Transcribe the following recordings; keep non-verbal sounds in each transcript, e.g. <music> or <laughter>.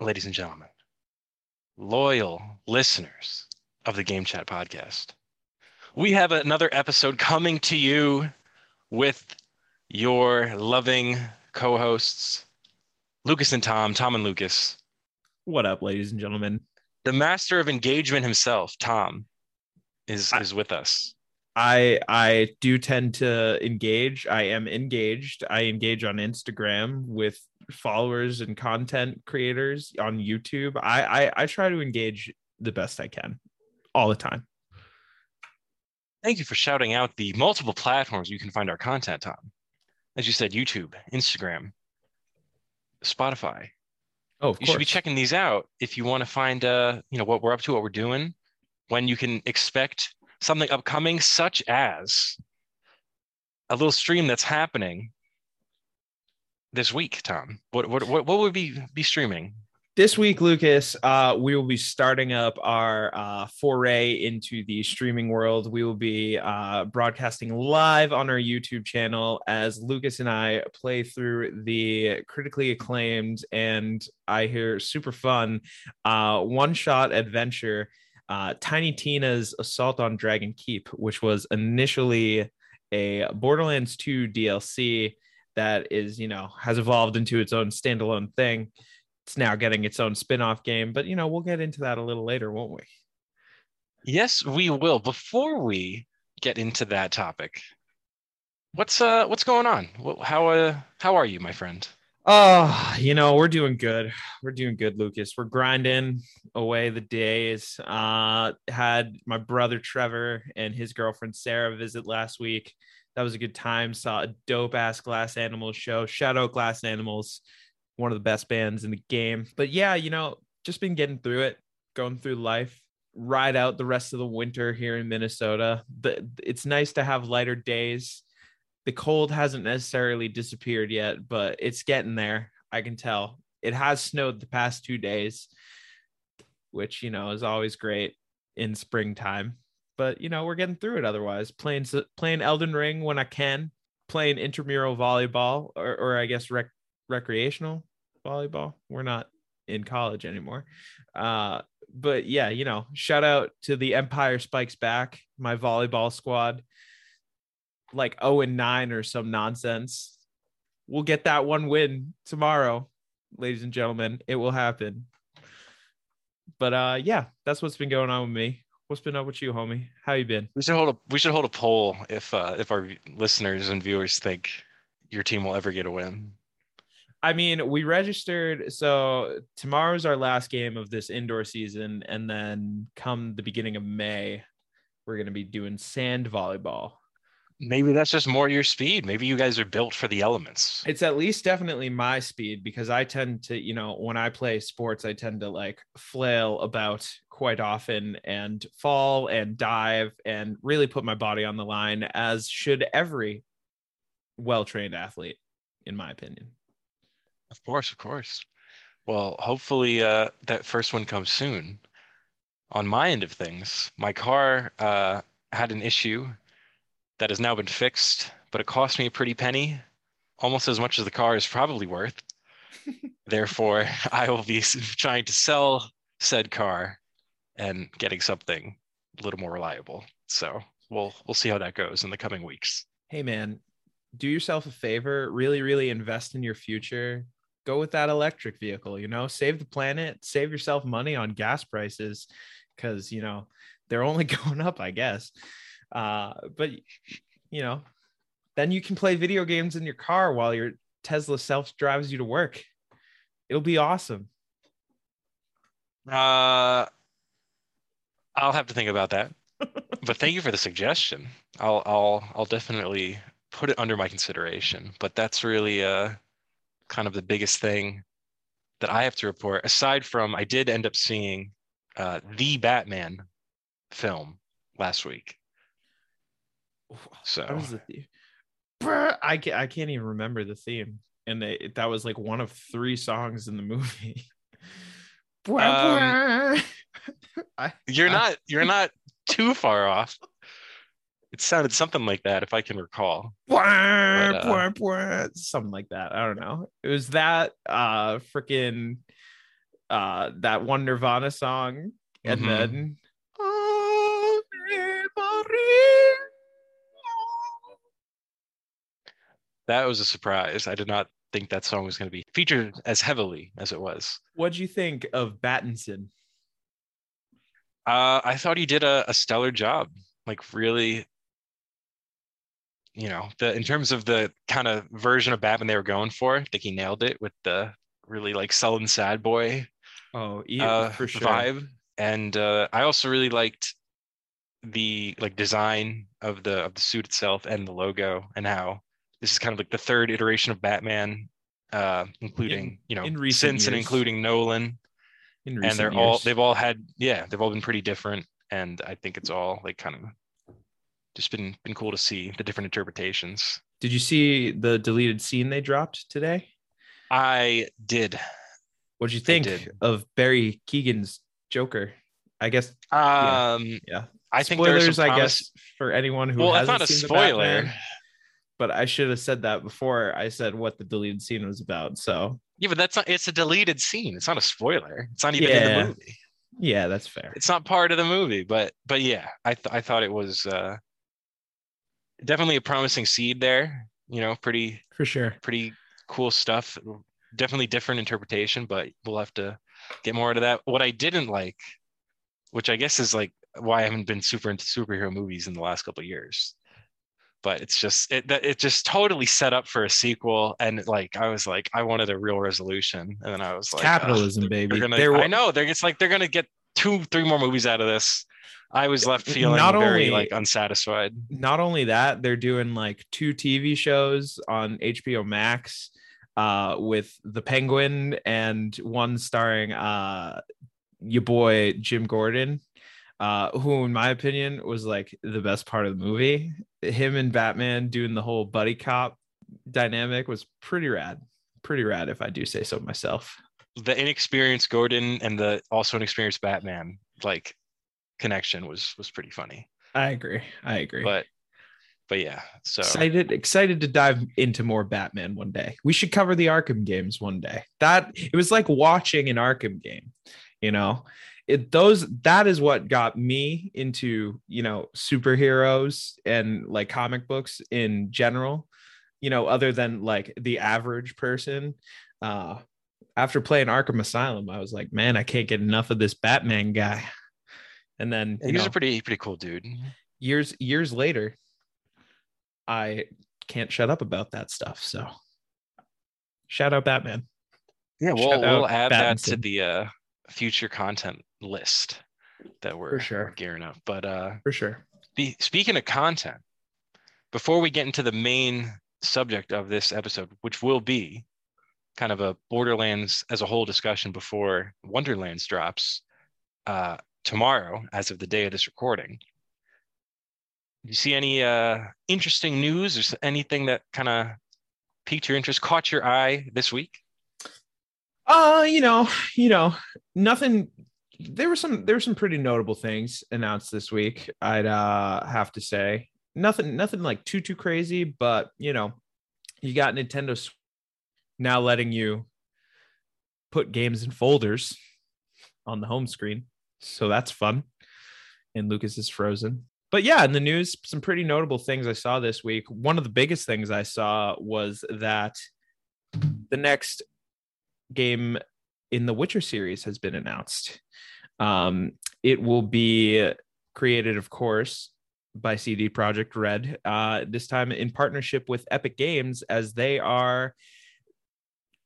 ladies and gentlemen, loyal listeners of the Game Chat podcast. We have another episode coming to you with your loving co hosts, Lucas and Tom, Tom and Lucas. What up, ladies and gentlemen? The master of engagement himself, Tom, is, I- is with us. I I do tend to engage. I am engaged. I engage on Instagram with followers and content creators on YouTube. I I, I try to engage the best I can all the time. Thank you for shouting out the multiple platforms you can find our content on. As you said, YouTube, Instagram, Spotify. Oh, of you should be checking these out if you want to find uh you know what we're up to what we're doing when you can expect something upcoming such as a little stream that's happening this week tom what what what, what would we be streaming This week, Lucas, uh, we will be starting up our uh, foray into the streaming world. We will be uh, broadcasting live on our YouTube channel as Lucas and I play through the critically acclaimed and I hear super fun uh, one shot adventure, uh, Tiny Tina's Assault on Dragon Keep, which was initially a Borderlands 2 DLC that is, you know, has evolved into its own standalone thing. It's now getting its own spin-off game but you know we'll get into that a little later won't we? Yes we will. Before we get into that topic what's uh what's going on? How uh how are you my friend oh you know we're doing good. We're doing good lucas. We're grinding away the days. Uh had my brother trevor and his girlfriend sarah visit last week. That was a good time. Saw a dope ass glass animals show. Shout out glass animals one of the best bands in the game. But yeah you know just been getting through it going through life ride out the rest of the winter here in minnesota. But it's nice to have lighter days the cold hasn't necessarily disappeared yet but it's getting there i can tell. It has snowed the past two days which you know is always great in springtime. But you know we're getting through it otherwise. Playing playing elden ring when i can playing intramural volleyball or, or i guess rec- recreational volleyball. We're not in college anymore. Uh but yeah you know shout out to the empire spikes back my volleyball squad like 0 and 9 or some nonsense we'll get that one win tomorrow ladies and gentlemen it will happen but uh yeah that's what's been going on with me what's been up with you homie how you been we should hold a we should hold a poll if uh if our listeners and viewers think your team will ever get a win I mean, we registered. So tomorrow's our last game of this indoor season. And then come the beginning of May, we're going to be doing sand volleyball. Maybe that's just more your speed maybe you guys are built for the elements It's at least definitely my speed because I tend to, you know, when I play sports, I tend to like flail about quite often and fall and dive and really put my body on the line, as should every well trained athlete, in my opinion. Of course, of course. Well, hopefully uh, that first one comes soon. On my end of things, my car uh, had an issue that has now been fixed, but it cost me a pretty penny, almost as much as the car is probably worth. <laughs> Therefore, I will be trying to sell said car and getting something a little more reliable. So we'll we'll see how that goes in the coming weeks. hey man do yourself a favor really really invest in your future go with that electric vehicle you know save the planet save yourself money on gas prices because you know they're only <laughs> going up i guess uh but you know then you can play video games in your car while your tesla self drives you to work it'll be awesome Uh, I'll have to think about that. <laughs> But thank you for the suggestion. I'll I'll I'll definitely put it under my consideration. But that's really uh kind of the biggest thing that I have to report. Aside from I did end up seeing uh the Batman film last week. So What was the theme? Bruh, I can't, I can't even remember the theme. And they, that was like one of three songs in the movie. <laughs> Um. <laughs> I, you're I- not you're not too far off. It sounded something like that, if I can recall. bruh, uh, something like that. I don't know. It was that uh freaking uh, that one Nirvana song, and Mhm. then That was a surprise. I did not think that song was going to be featured as heavily as it was. What do you think of Battinson? Uh, I thought he did a, a stellar job. Like really, you know, the in terms of the kind of version of Batman they were going for, I think he nailed it with the really like sullen sad boy Oh, uh, for sure. vibe. And uh, I also really liked the like design of the of the suit itself and the logo and how this is kind of like the third iteration of Batman, uh, including you know in recent since and including Nolan, In and they're all they've all had yeah they've all been pretty different, and I think it's all like kind of just been been cool to see the different interpretations. Did you see the deleted scene they dropped today? I did. What'd you think of Barry Keoghan's Joker? I guess Yeah. Um, yeah. I think there's spoilers. I guess for anyone who Well, that's hasn't not a spoiler. But I should have said that before I said what the deleted scene was about. So Yeah, but that's not. It's a deleted scene. It's not a spoiler. It's not even in the movie. yeah, that's fair. It's not part of the movie. But but yeah, I th- I thought it was uh, definitely a promising seed there. You know, pretty For sure. pretty cool stuff. Definitely different interpretation, but we'll have to get more into that. What I didn't like, which I guess is like why I haven't been super into superhero movies in the last couple of years. But it's just it it just totally set up for a sequel, and like I was like I wanted a real resolution, and then I was like Capitalism, baby. They're gonna, wa- I know they're it's like they're gonna get two, three more movies out of this. I was left feeling Not very only- like unsatisfied. Not only that, they're doing like two TV shows on HBO Max uh, with the Penguin and one starring uh, your boy Jim Gordon, uh, who, in my opinion, was like the best part of the movie. Him and Batman doing the whole buddy cop dynamic was pretty rad. Pretty rad, if I do say so myself. the inexperienced Gordon and the also inexperienced Batman like connection was was pretty funny. I agree. I agree. But but yeah, so. Excited excited to dive into more batman one day. We should cover the arkham games one day. That it was like watching an arkham game you know? It those that is what got me into you know superheroes and like comic books in general you know other than like the average person. Uh after playing arkham asylum i was like man i can't get enough of this batman guy. And then you he's know, a pretty pretty cool dude. years years later i can't shut up about that stuff so shout out batman Yeah, we'll we'll add that to the uh future content list that we're, for sure. gearing up. But uh for sure be, speaking of content, before we get into the main subject of this episode, which will be kind of a Borderlands as a whole discussion before Wonderlands drops uh, tomorrow, as of the day of this recording. You see any uh, interesting news? Or anything that kind of piqued your interest, caught your eye this week? uh you know you know nothing there were some there were some pretty notable things announced this week i'd uh have to say. Nothing nothing like too too crazy but you know you got nintendo now letting you put games in folders on the home screen. So that's fun. And lucas is frozen but yeah in the news some pretty notable things i saw this week one of the biggest things i saw was that the next game in the Witcher series has been announced. Um, it will be created, of course, by CD Projekt Red. Uh, this time in partnership with Epic Games, as they are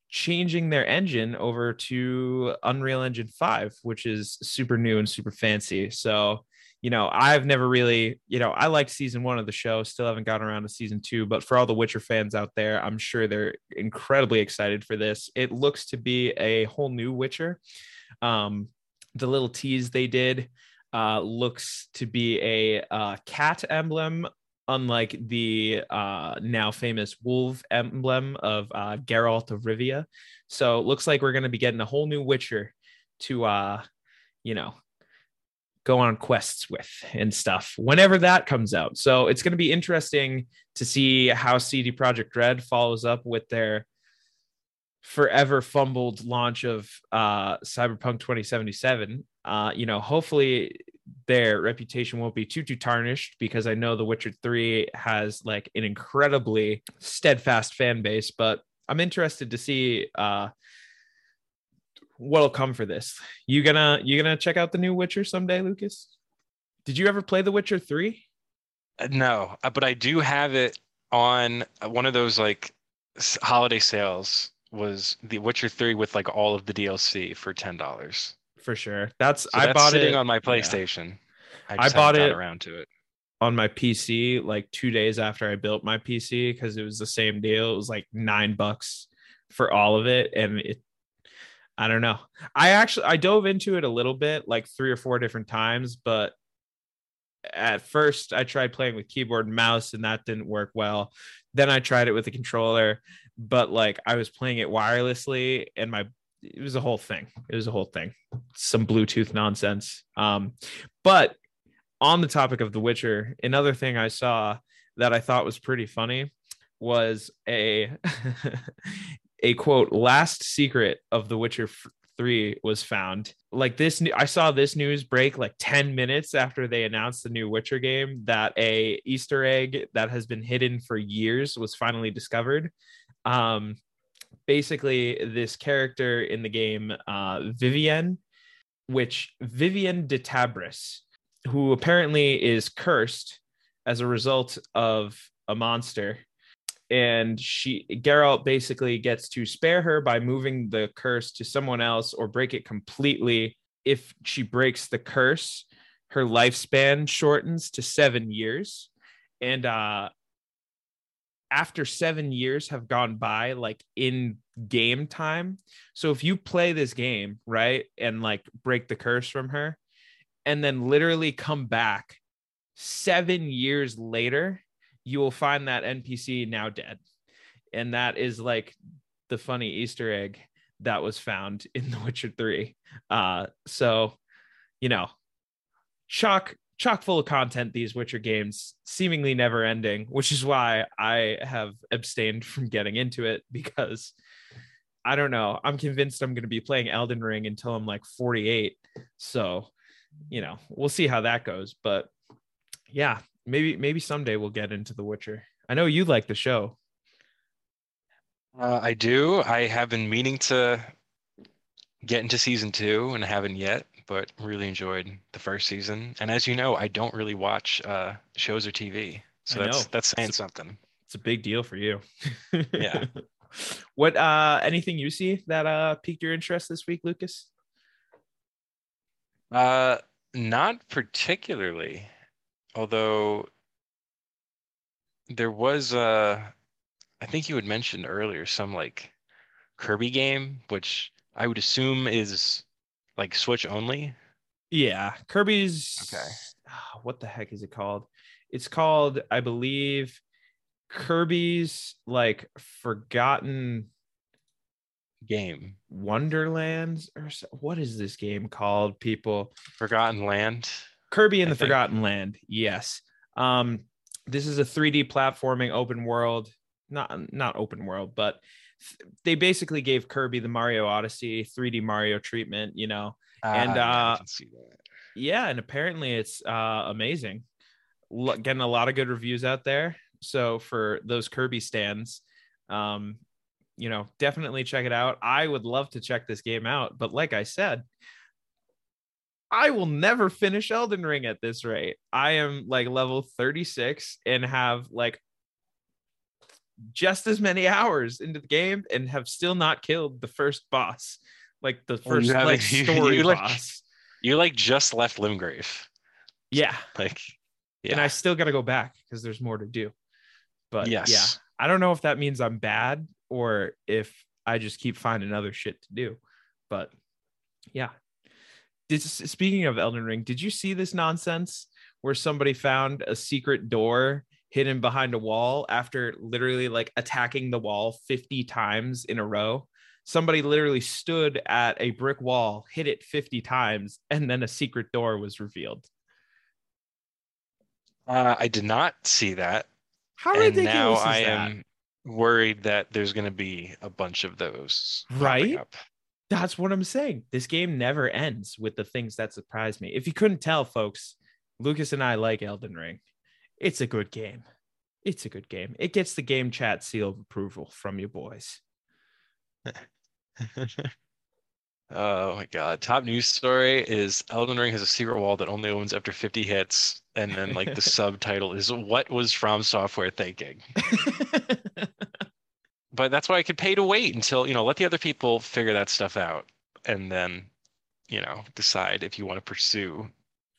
changing their engine over to Unreal Engine 5, which is super new and super fancy. So, you know, I've never really, you know, I liked season one of the show, still haven't gotten around to season two, but for all the Witcher fans out there, I'm sure they're incredibly excited for this. It looks to be a whole new Witcher. Um, the little tease they did uh, looks to be a uh, cat emblem, unlike the uh, now famous wolf emblem of uh, Geralt of Rivia. So it looks like we're going to be getting a whole new Witcher to, uh, you know, go on quests with and stuff whenever that comes out. So it's going to be interesting to see how CD Projekt Red follows up with their forever fumbled launch of uh cyberpunk 2077 uh you know hopefully their reputation won't be too too tarnished because i know the witcher 3 has like an incredibly steadfast fan base but i'm interested to see uh what'll come for this you gonna you gonna check out the new witcher someday lucas did you ever play the witcher 3 Uh, No, uh, but I do have it on uh, one of those like holiday sales was The Witcher 3 with like all of the DLC for $10. For sure that's i that's bought it on my yeah. PlayStation. I, I just bought it- around to it. on my PC like two days after I built my PC because it was the same deal. It was like nine bucks for all of it. And it, I don't know. I actually, I dove into it a little bit, like three or four different times, but at first I tried playing with keyboard and mouse and that didn't work well. Then I tried it with a controller, but like I was playing it wirelessly and my, it was a whole thing. It was a whole thing. Some Bluetooth nonsense. Um, but on the topic of The Witcher, another thing I saw that I thought was pretty funny was a <laughs> a quote last secret of The Witcher 3 was found. Like this I saw this news break like 10 minutes after they announced the new Witcher game that a Easter egg that has been hidden for years was finally discovered. Um basically this character in the game uh Vivienne which Vivienne de Tabris who apparently is cursed as a result of a monster. And she Geralt basically gets to spare her by moving the curse to someone else or break it completely. If she breaks the curse, her lifespan shortens to seven years. And uh after seven years have gone by, like in game time. So if you play this game, right, and like break the curse from her, and then literally come back seven years later, you will find that NPC now dead. And that is like the funny Easter egg that was found <laughs> in The Witcher 3. Uh, so, you know, chock chock full of content these witcher games seemingly never ending which is why i have abstained from getting into it because i don't know i'm convinced i'm going to be playing elden ring until i'm like 48 so you know we'll see how that goes but yeah maybe maybe someday we'll get into the witcher i know you like the show Uh, I do. I have been meaning to get into season two and haven't yet, but really enjoyed the first season. And as you know, I don't really watch uh, shows or TV, so I that's know. that's saying It's- something. it's a big deal for you <laughs> Yeah. what uh anything you see that uh piqued your interest this week lucas Uh, not particularly, although there was uh, I think you had mentioned earlier some like Kirby game, which I would assume is like Switch only. Yeah, Kirby's. Okay. ah, what the heck is it called? It's called, I believe, Kirby's like Forgotten Game, Wonderlands or so, what is this game called? People, Forgotten Land. Kirby in the think. Forgotten Land. Yes. Um, this is a 3D platforming open world, not not open world, but th- they basically gave Kirby the Mario Odyssey 3D Mario treatment. You know, And, Ah, uh, see that. yeah and apparently it's uh amazing Lo- getting a lot of good reviews out there so for those kirby stands um you know definitely check it out i would love to check this game out but like i said i will never finish elden ring at this rate i am like level 36 and have like just as many hours into the game and have still not killed the first boss like the first haven't- like <laughs> story you, like, boss You like just left Limgrave, yeah like and I still got to go back because there's more to do. But yeah, yes. I don't know if that means I'm bad or if I just keep finding other shit to do. But yeah. Did, speaking of Elden Ring, did you see this nonsense where somebody found a secret door hidden behind a wall after literally like attacking the wall 50 times in a row? Somebody literally stood at a brick wall, hit it 50 times, and then a secret door was revealed. Uh, I did not see that, How and ridiculous now is I that? am worried that there's going to be a bunch of those. Right? up. That's what I'm saying. This game never ends with the things that surprise me. If you couldn't tell, folks, Lucas and I like Elden Ring. It's a good game. It's a good game. It gets the game chat seal of approval from you boys. <laughs> Oh my God. Top news story is Elden Ring has a secret wall that only opens after 50 hits. And then like the <laughs> subtitle is what was From Software thinking? <laughs> But that's why I could pay to wait until, you know, let the other people figure that stuff out and then, you know, decide if you want to pursue.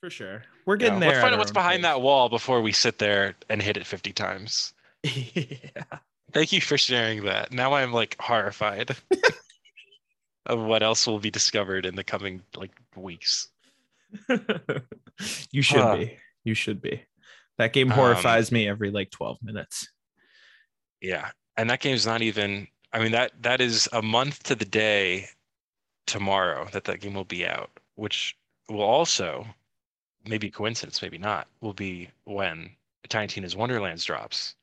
For sure. We're you getting know, there. Let's find out what's behind that wall before we sit there and hit it 50 times. <laughs> yeah. Thank you for sharing that. Now I'm like horrified <laughs> of what else will be discovered in the coming like weeks. <laughs> you should Huh. be. You should be. That game Um, horrifies me every like 12 minutes. Yeah. And that game's not even, I mean, that that is a month to the day tomorrow that that game will be out, which will also, maybe coincidence, maybe not, will be when Tiny Tina's Wonderlands drops.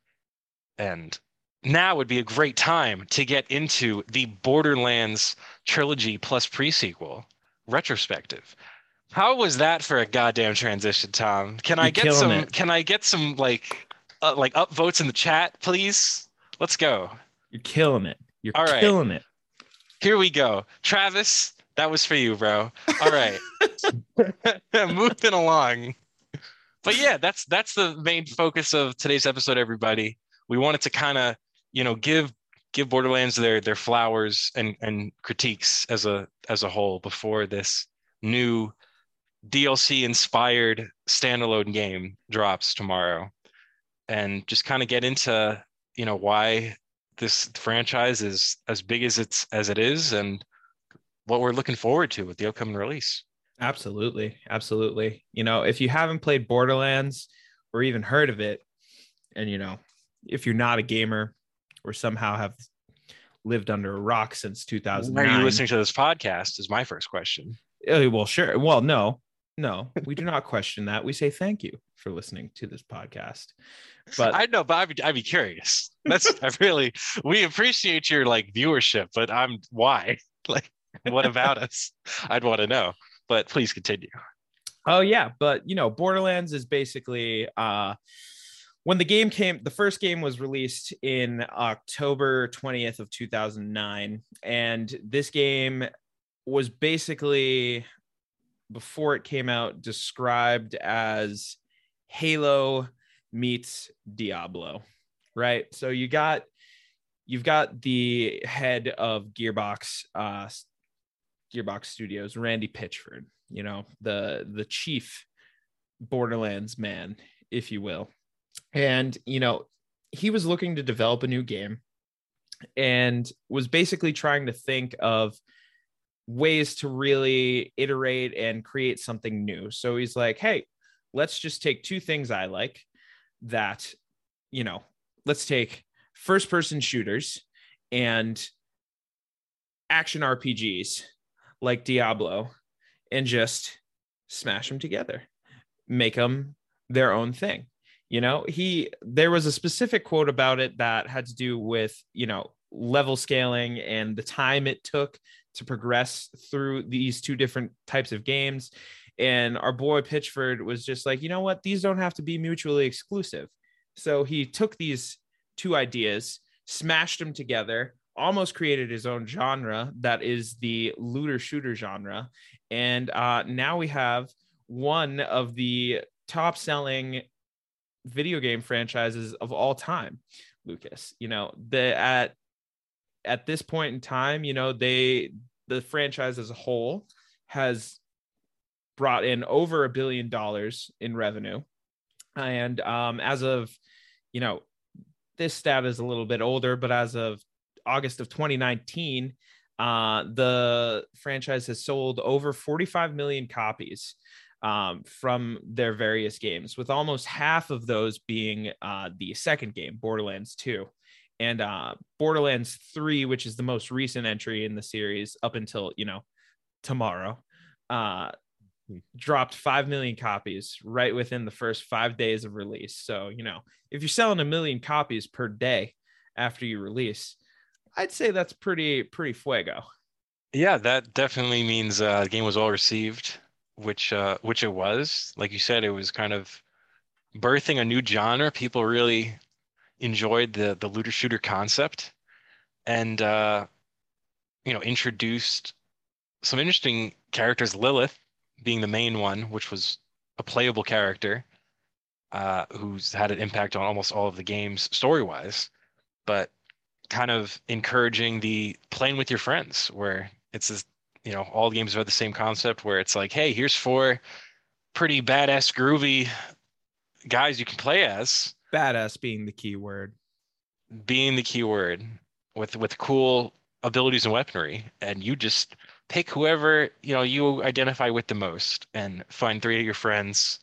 And now would be a great time to get into the Borderlands trilogy plus prequel retrospective. How was that for a goddamn transition, Tom? Can I You're get some it. can I get some like uh, like upvotes in the chat, please? Let's go. You're killing it. You're All right. killing it. Here we go. Travis, that was for you, bro. All right. <laughs> <laughs> Moving along. But yeah, that's that's the main focus of today's episode, everybody. We wanted to kind of, you know, give give Borderlands their their flowers and and critiques as a as a whole before this new DLC inspired standalone game drops tomorrow. And just kind of get into, you know, why this franchise is as big as it's as it is and what we're looking forward to with the upcoming release. Absolutely. Absolutely. You know, if you haven't played Borderlands or even heard of it, and you know, if you're not a gamer or somehow have lived under a rock since Are 2009. you listening to this podcast? Is my first question. Uh, well, sure. Well, no, no, we do not question that. We say thank you for listening to this podcast. But I know, but I'd be, I'd be curious. <laughs> That's I really we appreciate your like viewership, but I'm why <laughs> like what about <laughs> us? I'd want to know. But please continue. Oh yeah, but you know, Borderlands is basically uh when the game came the first game was released in October 20th of 2009 and this game was basically before it came out described as Halo meets Diablo, right? So you got you've got the head of Gearbox uh Gearbox Studios, Randy Pitchford, you know, the the chief Borderlands man, if you will. And, you know, he was looking to develop a new game and was basically trying to think of ways to really iterate and create something new. So he's like, "Hey, let's just take two things I like that, you know, let's take first person shooters and action RPGs like Diablo and just smash them together, make them their own thing. You know, he there was a specific quote about it that had to do with, you know, level scaling and the time it took to progress through these two different types of games. And our boy Pitchford was just like, you know what, these don't have to be mutually exclusive. So he took these two ideas, smashed them together, almost created his own genre that is the looter shooter genre. And uh, now we have one of the top selling video game franchises of all time, Lucas. You know, the at at this point in time, you know, they the franchise as a whole has brought in over a billion dollars in revenue. And um, as of, you know, this stat is a little bit older, but as of August of 2019, uh, the franchise has sold over 45 million copies um, from their various games, with almost half of those being uh, the second game, Borderlands 2. And uh, Borderlands 3, which is the most recent entry in the series up until, you know, tomorrow, uh, dropped 5 million copies right within the first five days of release. So, you know, if you're selling a million copies per day, after you release. I'd say that's pretty pretty fuego. Yeah, that definitely means uh, the game was well received, which uh, which it was. Like you said, it was kind of birthing a new genre. People really enjoyed the the looter shooter concept, and uh, you know introduced some interesting characters. Lilith being the main one, which was a playable character, uh, who's had an impact on almost all of the games story wise, but kind of encouraging the playing with your friends, where it's this, you know all games have the same concept, where it's like, hey, here's four pretty badass groovy guys you can play as. Badass being the key word. Being the key word with with cool abilities and weaponry, and you just pick whoever you know you identify with the most, and find three of your friends,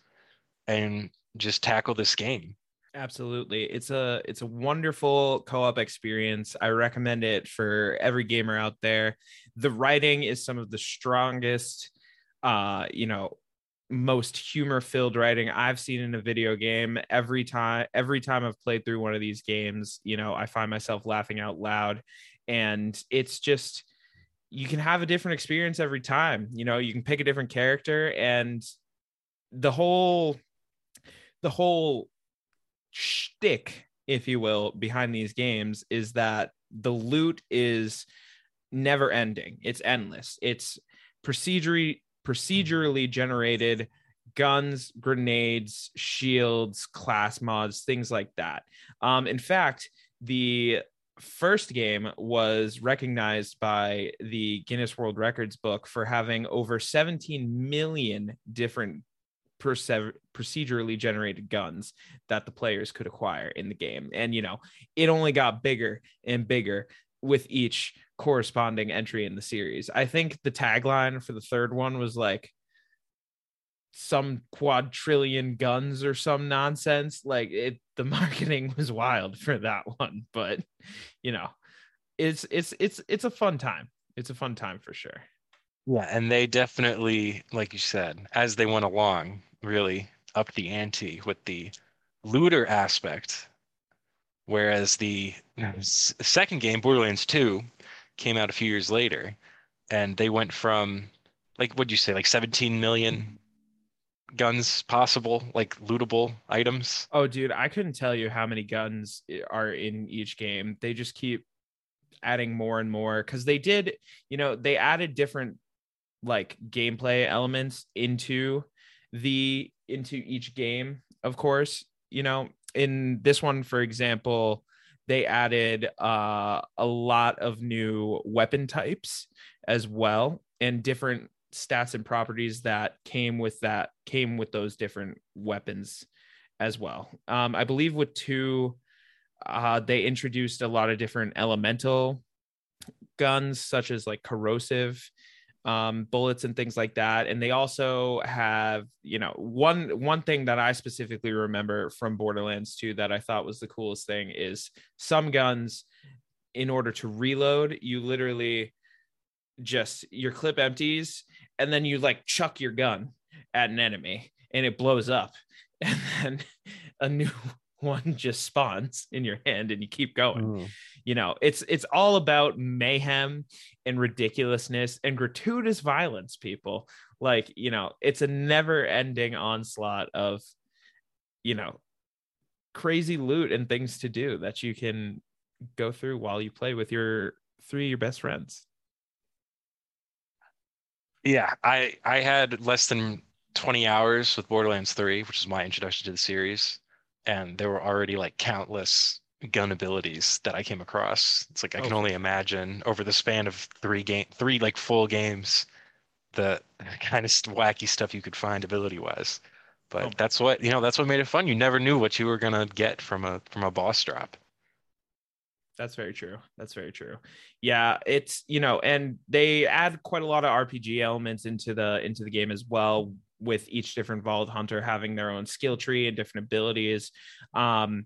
and just tackle this game. Absolutely. It's a it's a wonderful co-op experience. I recommend it for every gamer out there. The writing is some of the strongest uh, you know, most humor filled writing I've seen in a video game. Every time every time I've played through one of these games, you know, I find myself laughing out loud and it's just you can have a different experience every time. You know, you can pick a different character and the whole the whole shtick, if you will, behind these games is that the loot is never ending. It's endless. It's procedurally procedurally generated guns, grenades, shields, class mods, things like that. Um, in fact, the first game was recognized by the Guinness World Records book for having over 17 million different procedurally generated guns that the players could acquire in the game. And, you know, it only got bigger and bigger with each corresponding entry in the series. I think the tagline for the third one was like some quadrillion guns or some nonsense. Like it the <laughs> marketing was wild for that one, but you know, it's it's it's it's a fun time. It's a fun time for sure. Yeah, and they definitely, like you said, as they went along, really upped the ante with the looter aspect. Whereas the second game, Borderlands 2, came out a few years later, and they went from like what'd you say, like 17 million guns possible, like lootable items. Oh, dude, I couldn't tell you how many guns are in each game. They just keep adding more and more because they did, you know, they added different like gameplay elements into the into each game of course you know in this one for example they added uh, a lot of new weapon types as well and different stats and properties that came with that came with those different weapons as well. Um, i believe with two uh, they introduced a lot of different elemental guns such as like corrosive um, bullets and things like that. And they also have, you know, one one thing that I specifically remember from Borderlands 2 that I thought was the coolest thing is some guns, in order to reload, you literally just your clip empties and then you like chuck your gun at an enemy and it blows up. <laughs> And then a new <laughs> one just spawns in your hand and you keep going. Mm. You know, it's it's all about mayhem and ridiculousness and gratuitous violence, people. Like, you know, it's a never-ending onslaught of you know, crazy loot and things to do that you can go through while you play with your three of your best friends. Yeah, I I had less than 20 hours with Borderlands 3, which is my introduction to the series and there were already like countless gun abilities that I came across. It's like I can oh. only imagine over the span of three game, three like full games, the <laughs> kind of wacky stuff you could find ability wise. But oh. that's what you know. That's what made it fun. You never knew what you were gonna get from a from a boss drop. That's very true. That's very true. Yeah, it's you know, and they add quite a lot of RPG elements into the into the game as well with each different Vault Hunter having their own skill tree and different abilities. Um,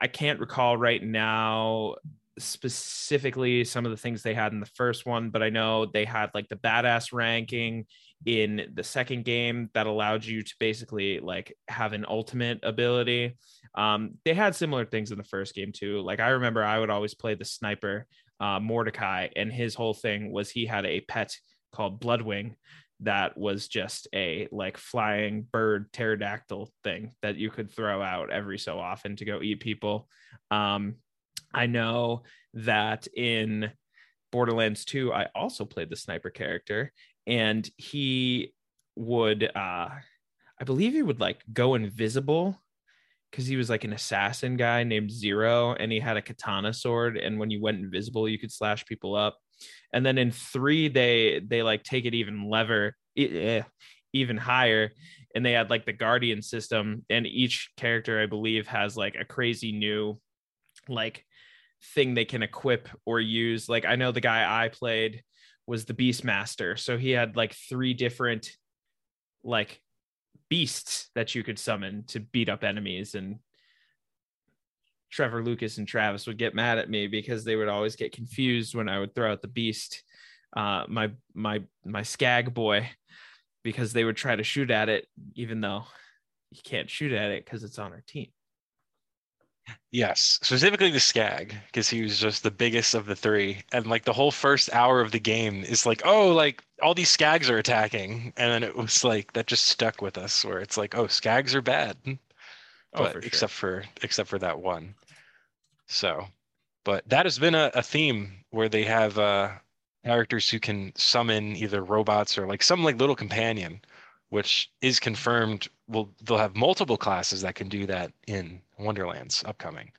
I can't recall right now specifically some of the things they had in the first one, but I know they had like the badass ranking in the second game that allowed you to basically like have an ultimate ability Um, they had similar things in the first game too. Like I remember, I would always play the sniper uh, Mordecai, and his whole thing was he had a pet called Bloodwing that was just a like flying bird pterodactyl thing that you could throw out every so often to go eat people. Um, I know that in Borderlands 2, I also played the sniper character, and he would, uh, I believe he would like go invisible because he was like an assassin guy named Zero, and he had a katana sword. And when you went invisible, you could slash people up. And then in three, they they like take it even lever, even higher, and they had like the guardian system. And each character, I believe, has like a crazy new, like thing they can equip or use. Like I know the guy I played was the Beastmaster, so he had like three different like beasts that you could summon to beat up enemies and Trevor Lucas and Travis would get mad at me because they would always get confused when I would throw out the beast uh my my my skag boy because they would try to shoot at it even though you can't shoot at it because it's on our team. Yes, specifically the Skag, because he was just the biggest of the three. And like the whole first hour of the game is like, oh, like all these Skags are attacking. And then it was like that just stuck with us where it's like, oh, Skags are bad. Oh, But for sure. except for except for that one. So but that has been a, a theme where they have uh characters who can summon either robots or like some like little companion, which is confirmed will they'll have multiple classes that can do that in Wonderlands upcoming.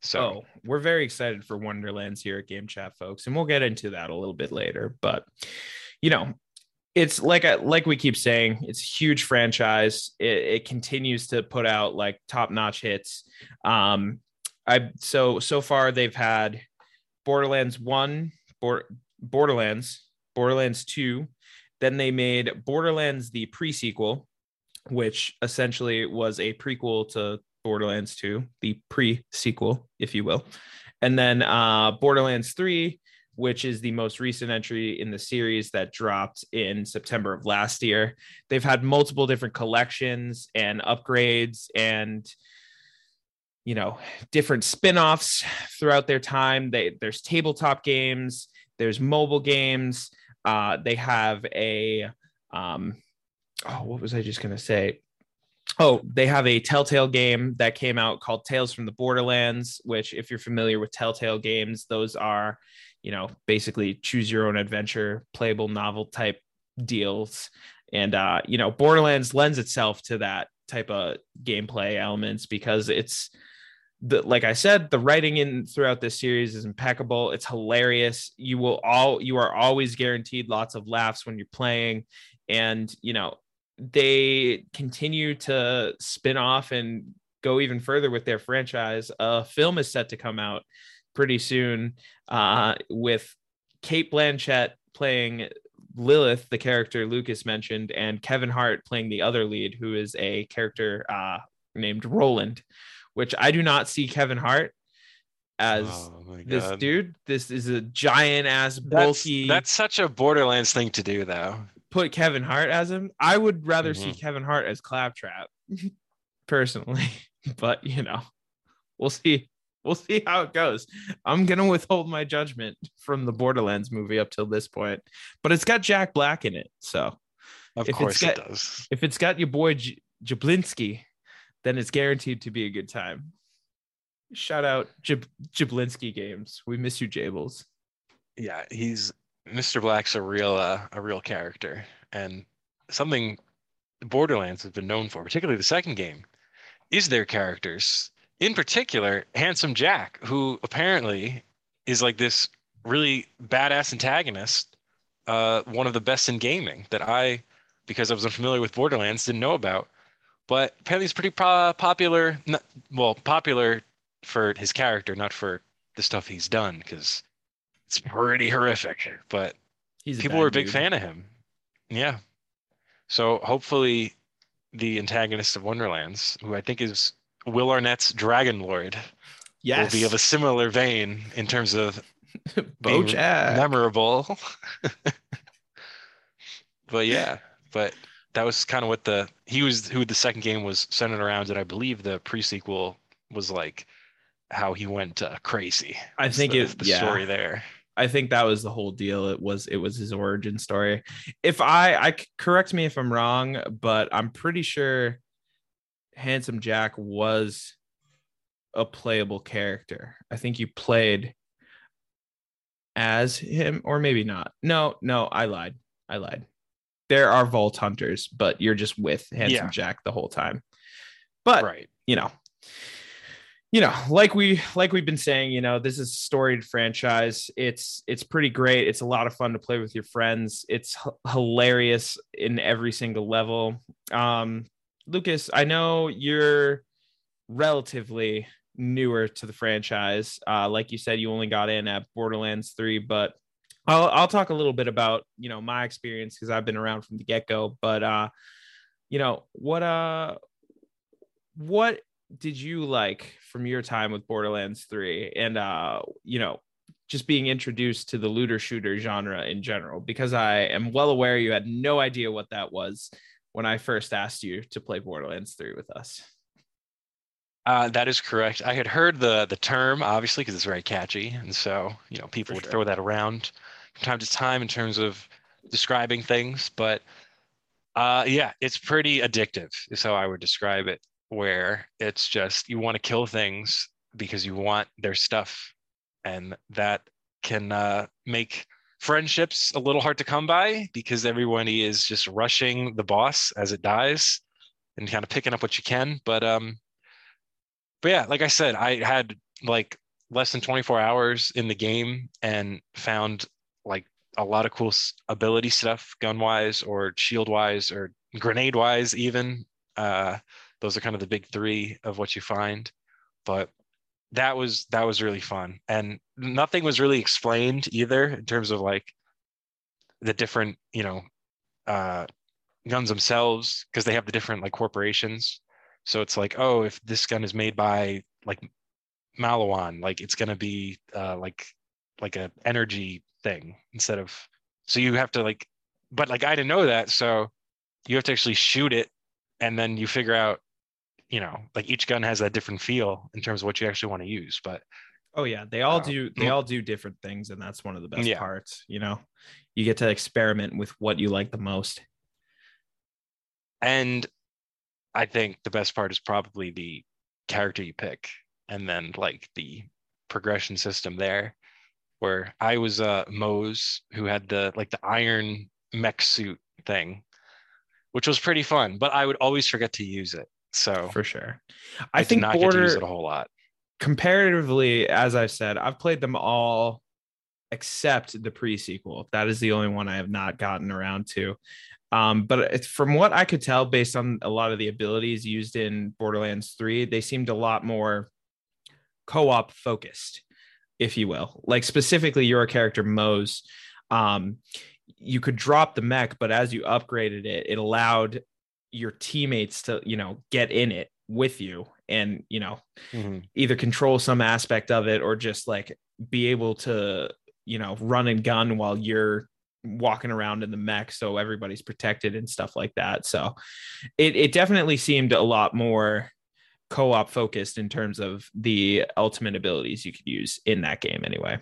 So Oh, we're very excited for Wonderlands here at Game Chat, folks, and we'll get into that a little bit later. But you know, it's like like we keep saying, it's a huge franchise. It, it continues to put out like top notch hits. Um, I so so far they've had Borderlands one, Bor- Borderlands, Borderlands two, then they made Borderlands the pre sequel, which essentially was a prequel to Borderlands 2, the pre sequel, if you will. And then uh, Borderlands 3, which is the most recent entry in the series that dropped in September of last year. They've had multiple different collections and upgrades and you know different spin-offs throughout their time they there's tabletop games there's mobile games uh they have a um oh what was i just going to say Oh, they have a Telltale game that came out called Tales from the Borderlands, which, if you're familiar with Telltale games, those are, you know, basically choose your own adventure, playable novel type deals. And, uh, you know, Borderlands lends itself to that type of gameplay elements because it's, the, like I said, the writing in throughout this series is impeccable. It's hilarious. You will all you are always guaranteed lots of laughs when you're playing, and you know they continue to spin off and go even further with their franchise. A film is set to come out pretty soon uh, with Cate Blanchett playing Lilith, the character Lucas mentioned, and Kevin Hart playing the other lead, who is a character uh, named Roland, which I do not see Kevin Hart as Oh this dude. This is a giant ass, bulky. that's such a Borderlands thing to do, though. put Kevin Hart as him. I would rather see Mhm. Kevin Hart as Claptrap, <laughs> personally. <laughs> But you know, we'll see. We'll see how it goes. I'm gonna withhold my judgment from the Borderlands movie up till this point, but it's got Jack Black in it. So Of If it's course got- it does. if it's got your boy J- Jablinski, then it's guaranteed to be a good time. Shout out Jab- Jablinski Games. We miss you, Jables. Yeah, he's Mr. Black's a real uh, a real character, and something Borderlands has been known for, particularly the second game, is their characters. In particular, Handsome Jack, who apparently is like this really badass antagonist, uh, one of the best in gaming that I, because I was unfamiliar with Borderlands, didn't know about. But apparently, he's pretty po- popular. Not, well, popular for his character, not for the stuff he's done, because it's pretty horrific. But He's people were a big dude. fan of him. Yeah. So hopefully, the antagonist of Wonderlands, who I think is Will Arnett's Dragon Lord, Yes, will be of a similar vein in terms of <laughs> being Bojack. memorable. <laughs> but yeah, but that was kind of what the he was who the second game was centered around, and I believe the pre-sequel was like how he went uh, crazy. I think the, it's the yeah. story there. I think that was the whole deal. It was it was his origin story. If I I correct me if I'm wrong, but I'm pretty sure Handsome Jack was a playable character. I think you played as him or maybe not. No, no, I lied. I lied. There are vault hunters, but you're just with Handsome Yeah. Jack the whole time. But Right. you know you know like we like we've been saying you know this is a storied franchise it's it's pretty great it's a lot of fun to play with your friends it's h- hilarious in every single level um lucas i know you're relatively newer to the franchise. Uh like you said you only got in at borderlands 3 but i'll i'll talk a little bit about you know my experience because i've been around from the get-go. But uh you know what uh what did you like from your time with Borderlands 3 and uh you know just being introduced to the looter shooter genre in general because I am well aware you had no idea what that was when I first asked you to play Borderlands 3 with us. Uh, that is correct. I had heard the the term obviously because it's very catchy, and so you know people For would sure. throw that around from time to time in terms of describing things. But uh, yeah, it's pretty addictive, is how I would describe it. Where it's just you want to kill things because you want their stuff, and that can uh, make friendships a little hard to come by because everybody is just rushing the boss as it dies and kind of picking up what you can. But um, but yeah, like I said, I had like less than 24 hours in the game and found like a lot of cool ability stuff, gun wise or shield wise or grenade wise, even. Uh, those are kind of the big three of what you find. But that was that was really fun, and nothing was really explained either in terms of like the different, you know, uh, guns themselves because they have the different like corporations. So it's like, oh, if this gun is made by like Maliwan, like it's gonna be uh, like like a energy thing instead of. So you have to like, but like I didn't know that, so you have to actually shoot it, and then you figure out, you know, like each gun has that different feel in terms of what you actually want to use. But Oh yeah, they all Oh. do they all do different things and that's one of the best Yeah. parts, you know. You get to experiment with what you like the most. and I think the best part is probably the character you pick, and then like the progression system there, where I was uh Moze who had the like the iron mech suit thing, which was pretty fun, but I would always forget to use it. So For sure. I, I, think not get to use Border it a whole lot. comparatively, as I've said, I've played them all except the pre-sequel. That is the only one I have not gotten around to. Um, but it's from what I could tell, based on a lot of the abilities used in Borderlands 3, they seemed a lot more co-op focused, if you will. Like specifically your character Moze. Um, you could drop the mech, but as you upgraded it, it allowed your teammates to, you know, get in it with you and, you know, Mhm. either control some aspect of it or just like be able to you know run and gun while you're walking around in the mech so everybody's protected and stuff like that so it, it definitely seemed a lot more co-op focused in terms of the ultimate abilities you could use in that game anyway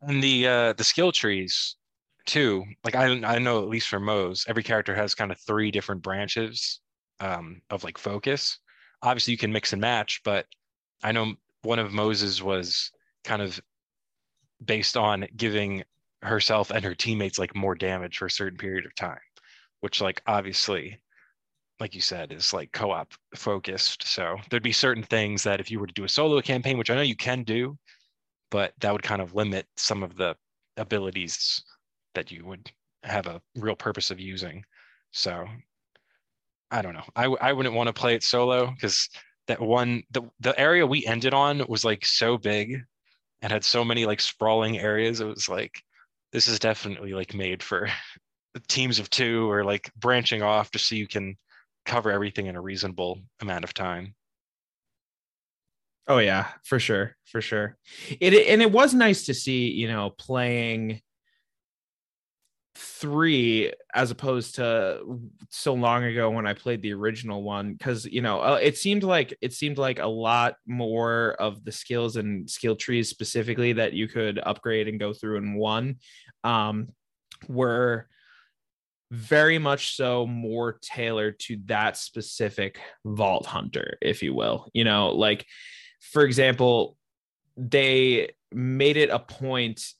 And the uh the skill trees too. Like I I know at least for Moze, every character has kind of three different branches um of like focus. Obviously you can mix and match, but I know one of Moze's was kind of based on giving herself and her teammates like more damage for a certain period of time, which like obviously like you said is like co-op focused. So there'd be certain things that if you were to do a solo campaign, which I know you can do, but that would kind of limit some of the abilities that you would have a real purpose of using. So I don't know. I, wouldn't want to play it solo because that one the the area we ended on was like so big and had so many like sprawling areas. It was like this is definitely like made for <laughs> teams of two or like branching off just so you can cover everything in a reasonable amount of time. Oh yeah, for sure, for sure. It and it was nice to see, you know, playing three as opposed to so long ago when I played the original one because you know uh, it seemed like it seemed like a lot more of the skills and skill trees specifically that you could upgrade and go through in one um, were very much so more tailored to that specific vault hunter if you will you know like for example they made it a point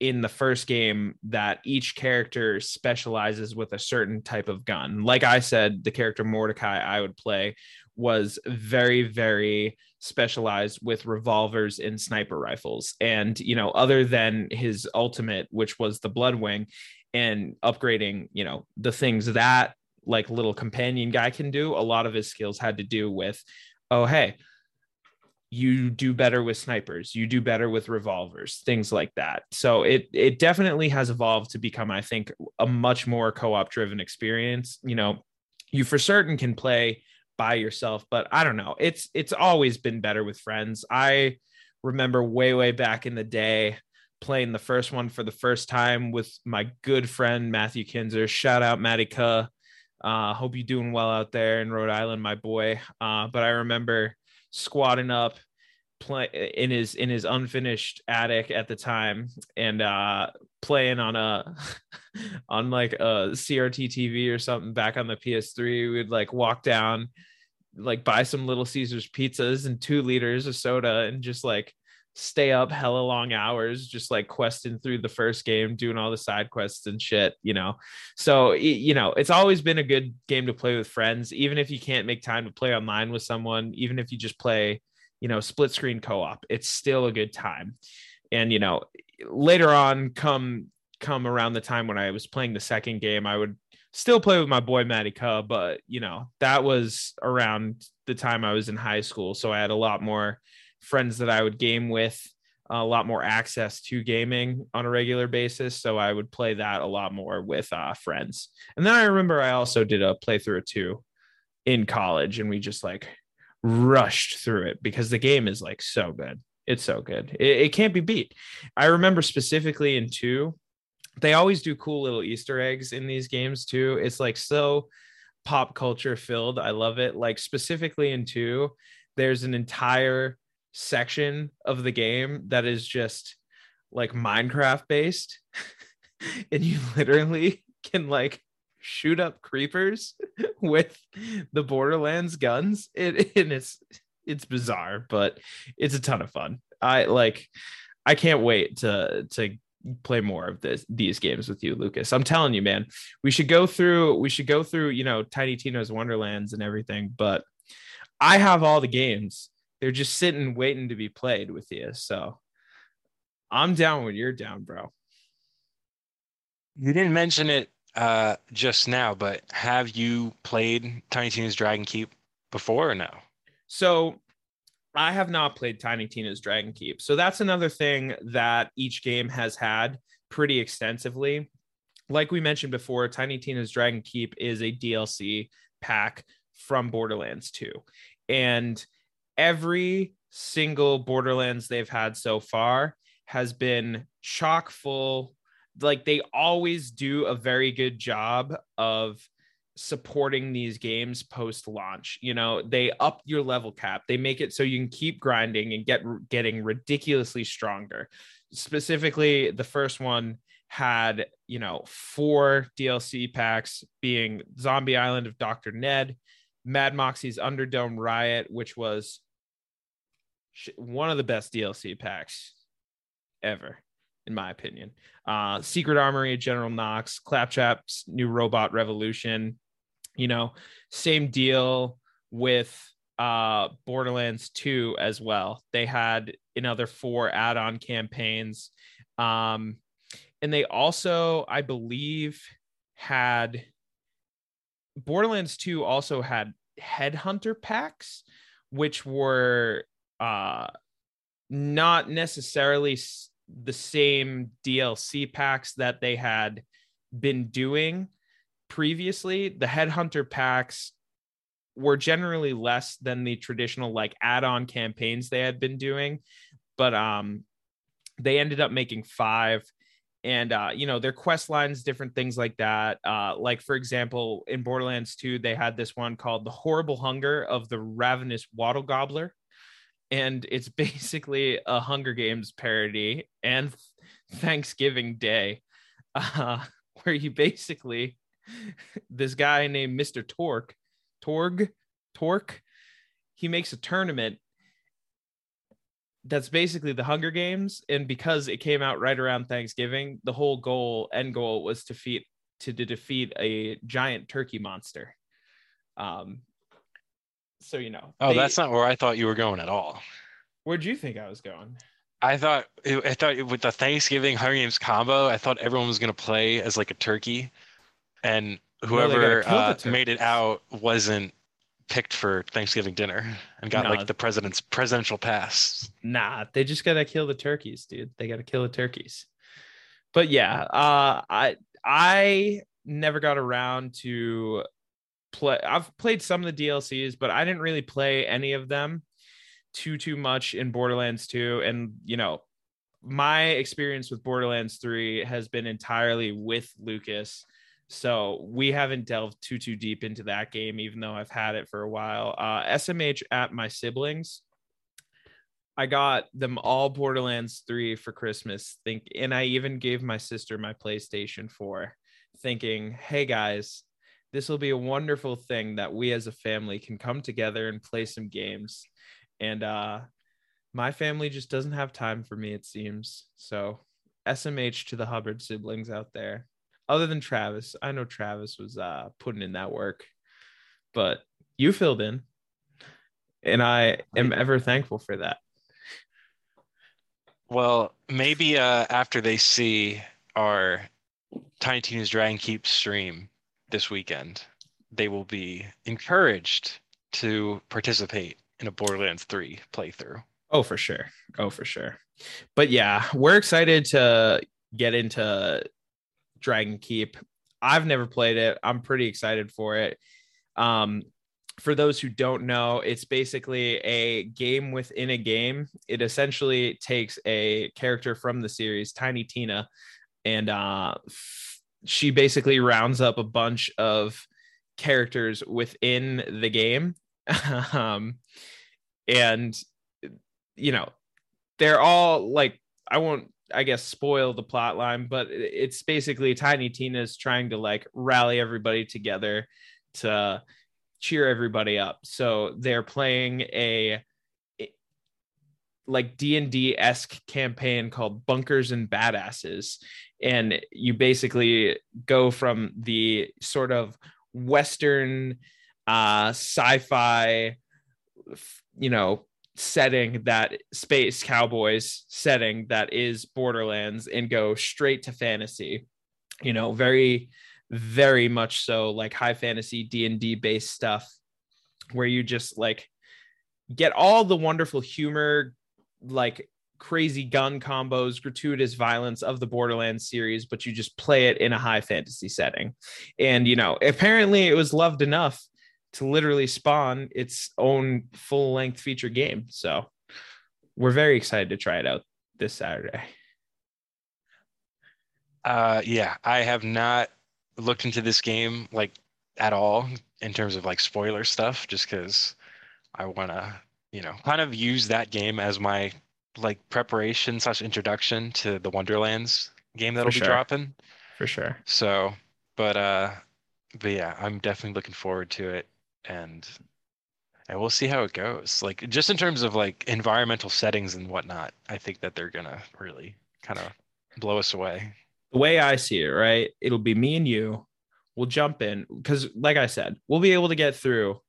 in the first game that each character specializes with a certain type of gun. Like I said, the character Mordecai I would play was very, very specialized with revolvers and sniper rifles. And, you know, other than his ultimate, which was the Bloodwing, and upgrading, you know, the things that like little companion guy can do, a lot of his skills had to do with, oh, hey, you do better with snipers you do better with revolvers things like that. So it it definitely has evolved to become i think a much more co-op driven experience. You know you for certain can play by yourself but i don't know. It's it's always been better with friends. I remember way way back in the day playing the first one for the first time with my good friend matthew kinzer. Shout out matty Kuh. uh hope you're doing well out there in rhode island my boy. Uh but i remember squatting up play in his in his unfinished attic at the time and uh playing on a <laughs> on like a CRT TV or something back on the PS3 we'd like walk down like buy some little Caesars pizzas and 2 liters of soda and just like stay up hella long hours just like questing through the first game doing all the side quests and shit you know? So you know it's always been a good game to play with friends. Even if you can't make time to play online with someone even if you just play you know split screen co-op it's still a good time and you know later on come come around the time when i was playing the second game i would still play with my boy Matty Kuh, but you know that was around the time i was in high school so i had a lot more friends that I would game with, a lot more access to gaming on a regular basis. So I would play that a lot more with uh, friends. And then I remember I also did a playthrough two in college and we just like rushed through it because the game is like so good. It's so good. It, it can't be beat. I remember specifically in two, they always do cool little Easter eggs in these games too. It's like so pop culture filled. I love it. Like specifically in two, there's an entire section of the game that is just like Minecraft based. <laughs> and you literally can like shoot up creepers <laughs> with the Borderlands guns. It <laughs> and it's it's bizarre, but it's a ton of fun. I like I can't wait to to play more of this these games with you lucas i'm telling you man we should go through we should go through you know tiny tina's wonderlands and everything but i have all the games they're just sitting waiting to be played with you. So I'm down when you're down, bro. You didn't mention it uh, just now, but have you played Tiny Tina's Dragon Keep before or no? So I have not played Tiny Tina's Dragon Keep. So that's another thing that each game has had pretty extensively. Like we mentioned before, Tiny Tina's Dragon Keep is a DLC pack from Borderlands 2. And every single Borderlands they've had so far has been chock full. Like they always do a very good job of supporting these games post launch. You know, they up your level cap. They make it so you can keep grinding and get getting ridiculously stronger. Specifically, the first one had, you know, four DLC packs being Zombie Island of Dr. Ned, Mad Moxxi's Underdome Riot, which was one of the best DLC packs ever, in my opinion. Uh, Secret Armory, General Knox, Claptrap's new Robot Revolution. You know, same deal with uh, Borderlands 2 as well. They had another four add on campaigns. Um, and they also, I believe, had Borderlands 2 also had headhunter packs, which were uh not necessarily the same DLC packs that they had been doing previously. The Headhunter packs were generally less than the traditional like add-on campaigns they had been doing, but um they ended up making 5 and uh, you know their quest lines different things like that uh, like for example in borderlands 2 they had this one called the horrible hunger of the ravenous wattle gobbler and it's <laughs> basically a hunger games parody and <laughs> thanksgiving day uh, <laughs> where you basically this guy named mr Torgue torg Torgue he makes a tournament that's basically the Hunger Games, and because it came out right around Thanksgiving, the whole goal, end goal, was to defeat to, to defeat a giant turkey monster. Um, so you know. Oh, they, that's not where I thought you were going at all. Where'd you think I was going? I thought I thought with the Thanksgiving Hunger Games combo, I thought everyone was gonna play as like a turkey, and whoever no, uh, made it out wasn't picked for Thanksgiving dinner and got nah. like the president's presidential pass. Nah, they just gotta kill the turkeys, dude. They gotta kill the turkeys. But yeah, uh, I I never got around to play. I've played some of the DLCs, but I didn't really play any of them too too much in Borderlands 2. And you know, my experience with Borderlands 3 has been entirely with Lucas so we haven't delved too too deep into that game, even though I've had it for a while. Uh, SMH at my siblings. I got them all Borderlands 3 for Christmas. Think and I even gave my sister my PlayStation 4, thinking, hey guys, this will be a wonderful thing that we as a family can come together and play some games. And uh my family just doesn't have time for me, it seems. So SMH to the Hubbard siblings out there other than Travis. I know Travis was uh, putting in that work, but you filled in, and I am ever thankful for that. Well, maybe uh, after they see our Tiny Tina's Dragon Keep stream this weekend, they will be encouraged to participate in a Borderlands 3 playthrough. Oh, for sure. Oh, for sure. But yeah, we're excited to get into Dragon Keep. I've never played it. I'm pretty excited for it. Um, for those who don't know, it's basically a game within a game. It essentially takes a character from the series, Tiny Tina, and uh, she basically rounds up a bunch of characters within the game. <laughs> um, and, you know, they're all like, I won't I guess spoil the plot line, but it's basically Tiny Tina's trying to like rally everybody together to cheer everybody up. So they're playing a like D&D esque campaign called Bunkers and Badasses. And you basically go from the sort of Western uh, sci-fi, you know, setting that space cowboys setting that is borderlands and go straight to fantasy you know very very much so like high fantasy d&d based stuff where you just like get all the wonderful humor like crazy gun combos gratuitous violence of the borderlands series but you just play it in a high fantasy setting and you know apparently it was loved enough to literally spawn its own full length feature game. So we're very excited to try it out this Saturday. Uh, yeah, I have not looked into this game like at all in terms of like spoiler stuff, just because I want to, you know, kind of use that game as my like preparation slash introduction to the Wonderlands game that'll be dropping. For sure. So, but uh, but yeah, I'm definitely looking forward to it and and we'll see how it goes. Like just in terms of like environmental settings and whatnot, I think that they're gonna really kind of blow us away. The way I see it, right? It'll be me and you. We'll jump in because, like I said, we'll be able to get through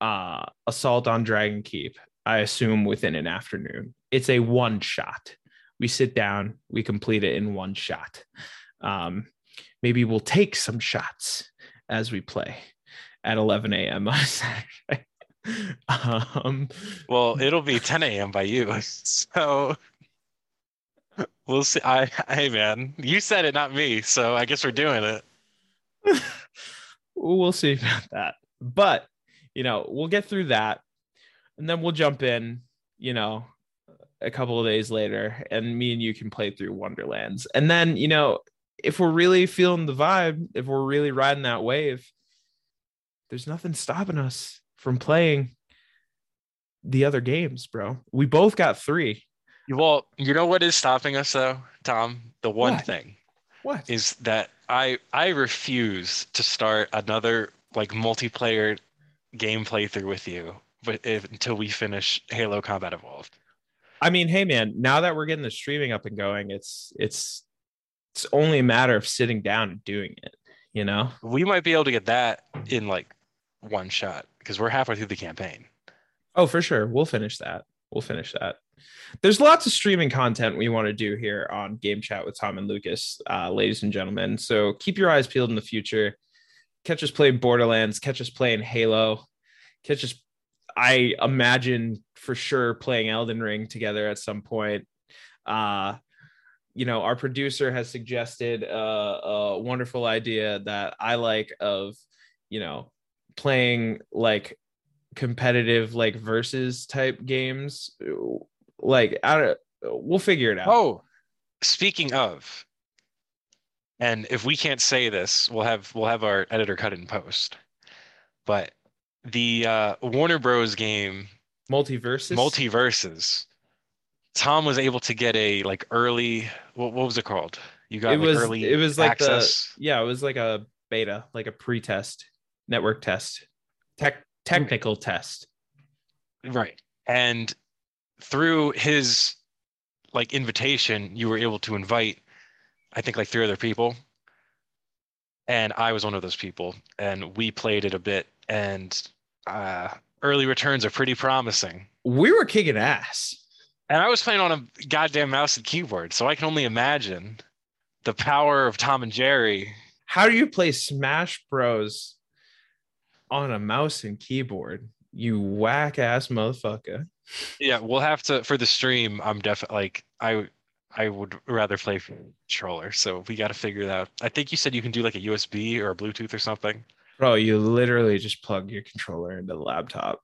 uh assault on Dragon Keep. I assume within an afternoon. It's a one shot. We sit down, we complete it in one shot. Um, maybe we'll take some shots as we play at 11 a.m. on <laughs> Saturday. um, well, it'll be 10 a.m. by you, so we'll see. I, hey man, you said it, not me. So I guess we're doing it. <laughs> we'll see about that, but you know, we'll get through that, and then we'll jump in. You know, a couple of days later, and me and you can play through Wonderlands. And then, you know, if we're really feeling the vibe, if we're really riding that wave, there's nothing stopping us from playing the other games, bro. We both got three. Well, you know what is stopping us though, Tom? The one What? thing What? is that I I refuse to start another like multiplayer game playthrough with you, but if, until we finish Halo Combat Evolved. I mean, hey man, now that we're getting the streaming up and going, it's it's it's only a matter of sitting down and doing it, you know? We might be able to get that in like one shot because we're halfway through the campaign. Oh, for sure. We'll finish that. We'll finish that. There's lots of streaming content we want to do here on Game Chat with Tom and Lucas, uh, ladies and gentlemen. So keep your eyes peeled in the future. Catch us playing Borderlands, catch us playing Halo, catch us, I imagine for sure, playing Elden Ring together at some point. Uh, you know, our producer has suggested a, a wonderful idea that I like of, you know, playing like competitive like versus type games. Like i don't we'll figure it out. Oh, speaking of, and if we can't say this, we'll have we'll have our editor cut it in post. But the uh, Warner Bros. game MultiVersus MultiVersus, Tom was able to get a like early what, what was it called? You got it like was early it was like access. the yeah it was like a beta like a pre-test network test tech technical test Right. And through his like invitation, you were able to invite, I think like three other people. And I was one of those people. And we played it a bit. And uh, early returns are pretty promising. we were kicking ass And I was playing on a goddamn mouse and keyboard. So I can only imagine the power of Tom and Jerry. how do you play smash bros on a mouse and keyboard you whack ass motherfucker Yeah, we'll have to for the stream. I'm definitely like I I would rather play controller. So we got to figure it out. I think you said you can do like a USB or a Bluetooth or something. bro you literally just plug your controller into the laptop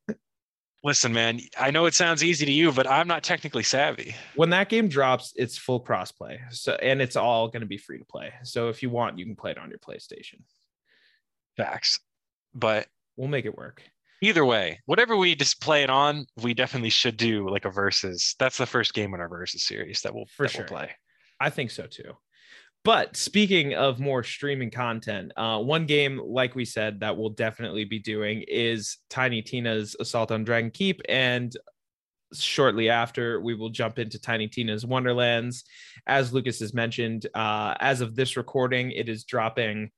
Listen, man, I know it sounds easy to you, but I'm not technically savvy. when that game drops, it's full crossplay. So and it's all going to be free to play. So if you want, you can play it on your PlayStation. Facts. But We'll make it work. Either way, whatever we just play it on, we definitely should do like a versus. That's the first game in our versus series that we'll For that we'll play. I think so too. But speaking of more streaming content, uh, one game, like we said, that we'll definitely be doing is Tiny Tina's Assault on Dragon Keep. And shortly after, we will jump into Tiny Tina's Wonderlands. As Lucas has mentioned, uh, as of this recording, it is dropping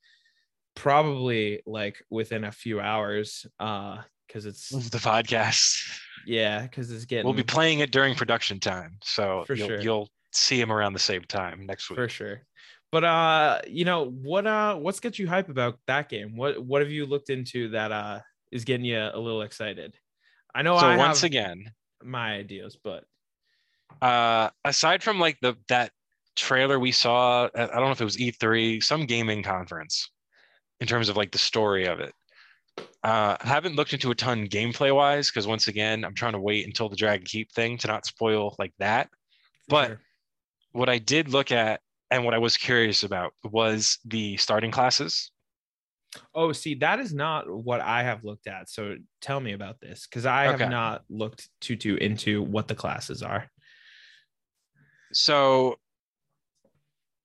probably like within a few hours uh because it's The podcast. <laughs> yeah because it's getting We'll be playing it during production time, so For you'll sure. you'll see him around the same time next week. for sure but uh you know what uh what's got you hype about that game what what have you looked into that uh is getting you a little excited i know So i once have again, my ideas but uh, aside from like the that trailer we saw, I I don't know if it was E3, some gaming conference, in terms of like the story of it. Uh, I haven't looked into a ton gameplay wise because once again, I'm trying to wait until the Dragon Keep thing to not spoil like that. But sure. what I did look at and what I was curious about was the starting classes. oh see that is not what i have looked at so tell me about this because i Okay. have not looked too too into what the classes are So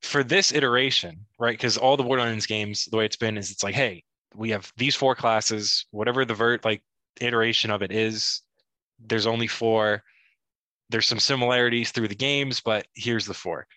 for this iteration, right? Because all the Borderlands games, the way it's been is it's like, hey, we have these four classes, whatever the vert like iteration of it is, there's only four. There's some similarities through the games, but here's the four.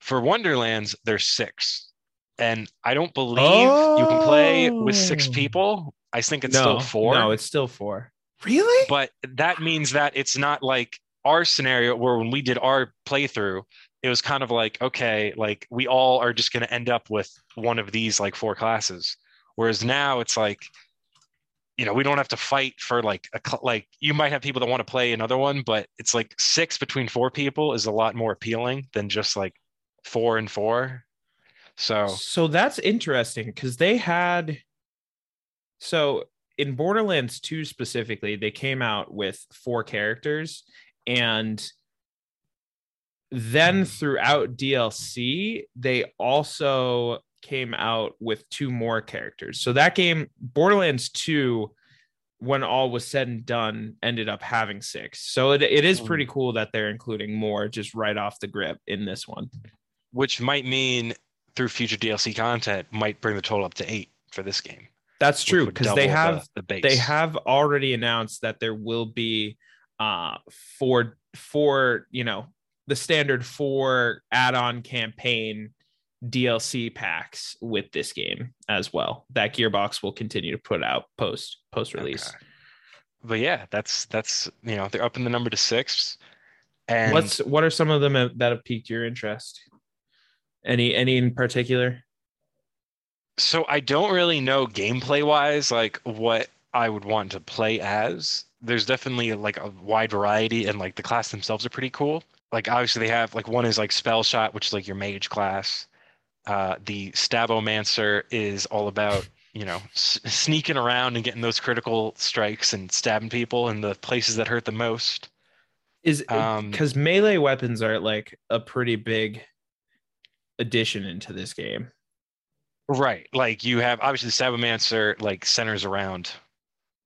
For Wonderlands, there's six. And I don't believe you can play with six oh. people. I think it's no still four. no it's still four really but that means that it's not like our scenario where when we did our playthrough it was kind of like okay like we all are just going to end up with one of these like four classes whereas now it's like you know we don't have to fight for like a like you might have people that want to play another one but it's like six between four people is a lot more appealing than just like four and four. So So that's interesting because they had so in Borderlands 2 specifically, they came out with four characters and then hmm. throughout DLC, they also came out with two more characters. So that game, Borderlands 2, when all was said and done, ended up having six. So it, it is pretty cool that they're including more just right off the grip in this one. Which might mean through future DLC content might bring the total up to eight for this game. That's true because they have the, the they have already announced that there will be uh for for you know the standard four add-on campaign DLC packs with this game as well. That Gearbox will continue to put out post post release. Okay. But yeah, that's that's you know they're up in the number to six. And what's what are some of them that have piqued your interest? Any any in particular? So I don't really know gameplay wise like what I would want to play as. There's definitely like a wide variety and like the class themselves are pretty cool. Like obviously they have like one is like Spellshot, which is like your mage class. Uh, the Stabomancer is all about you know s- sneaking around and getting those critical strikes and stabbing people in the places that hurt the most. Is because um, melee weapons are like a pretty big addition into this game. Right. Like you have obviously the Stabomancer like centers around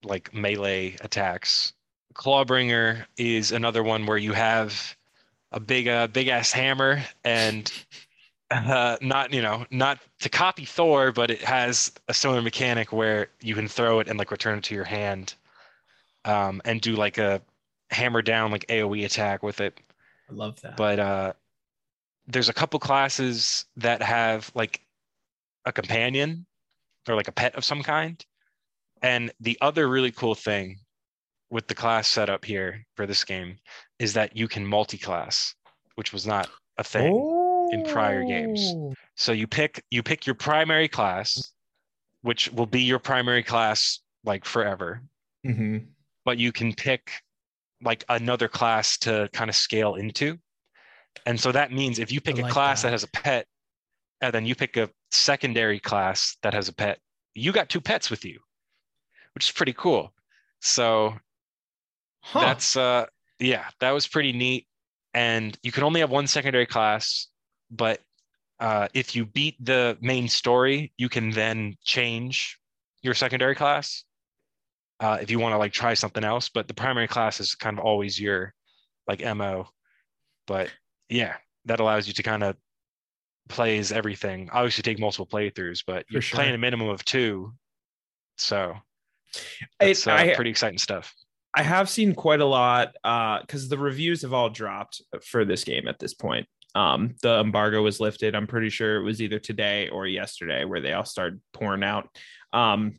like melee attacks. Clawbringer is another one where you have a big uh big ass hammer and uh, not you know not to copy Thor, but it has a similar mechanic where you can throw it and like return it to your hand, um, and do like a hammer down like AOE attack with it. I love that. But uh, there's a couple classes that have like a companion or like a pet of some kind, and the other really cool thing with the class setup here for this game is that you can multi-class, which was not a thing. Oh in prior games. So you pick you pick your primary class, which will be your primary class like forever. Mm-hmm. But you can pick like another class to kind of scale into. And so that means if you pick like a class that. that has a pet, and then you pick a secondary class that has a pet, you got two pets with you, which is pretty cool. So huh. that's uh yeah, that was pretty neat. And you can only have one secondary class but uh, if you beat the main story, you can then change your secondary class uh, if you want to like try something else. But the primary class is kind of always your like mo. But yeah, that allows you to kind of plays everything. Obviously, take multiple playthroughs, but you're sure. playing a minimum of two, so it's uh, pretty exciting stuff. I have seen quite a lot because uh, the reviews have all dropped for this game at this point um, the embargo was lifted. I'm pretty sure it was either today or yesterday where they all started pouring out. Um,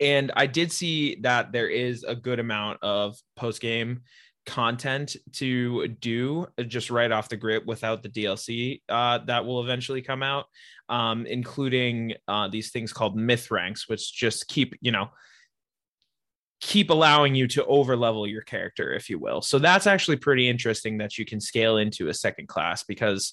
and I did see that there is a good amount of post game content to do just right off the grip without the DLC uh, that will eventually come out, um, including uh, these things called myth ranks, which just keep, you know, keep allowing you to over level your character if you will. So that's actually pretty interesting that you can scale into a second class because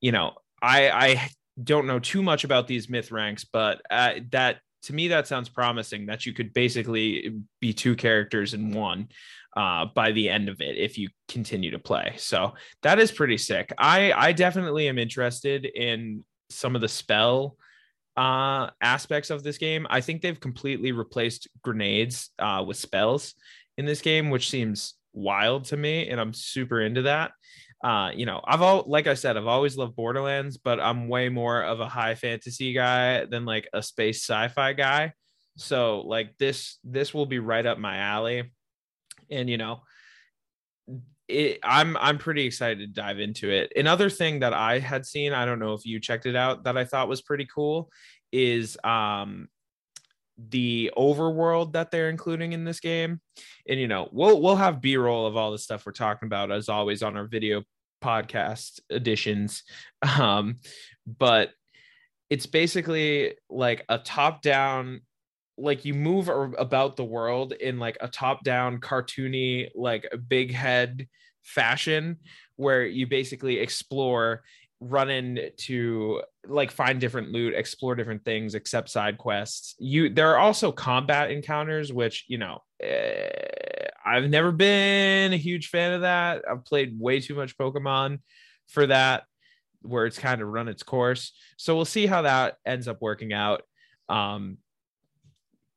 you know i i don't know too much about these myth ranks but uh, that to me that sounds promising that you could basically be two characters in one uh, by the end of it if you continue to play. So that is pretty sick. I i definitely am interested in some of the spell uh, aspects of this game. I think they've completely replaced grenades uh, with spells in this game, which seems wild to me, and I'm super into that. Uh, you know, I've all like I said, I've always loved Borderlands, but I'm way more of a high fantasy guy than like a space sci-fi guy. So like this, this will be right up my alley. And you know, it, I'm I'm pretty excited to dive into it. Another thing that I had seen, I don't know if you checked it out, that I thought was pretty cool, is um the overworld that they're including in this game. And you know, we'll we'll have B-roll of all the stuff we're talking about as always on our video podcast editions. <laughs> Um, but it's basically like a top-down like you move about the world in like a top down cartoony like a big head fashion where you basically explore run into like find different loot explore different things accept side quests you there are also combat encounters which you know eh, I've never been a huge fan of that. I've played way too much Pokemon for that, where it's kind of run its course. So we'll see how that ends up working out. Um,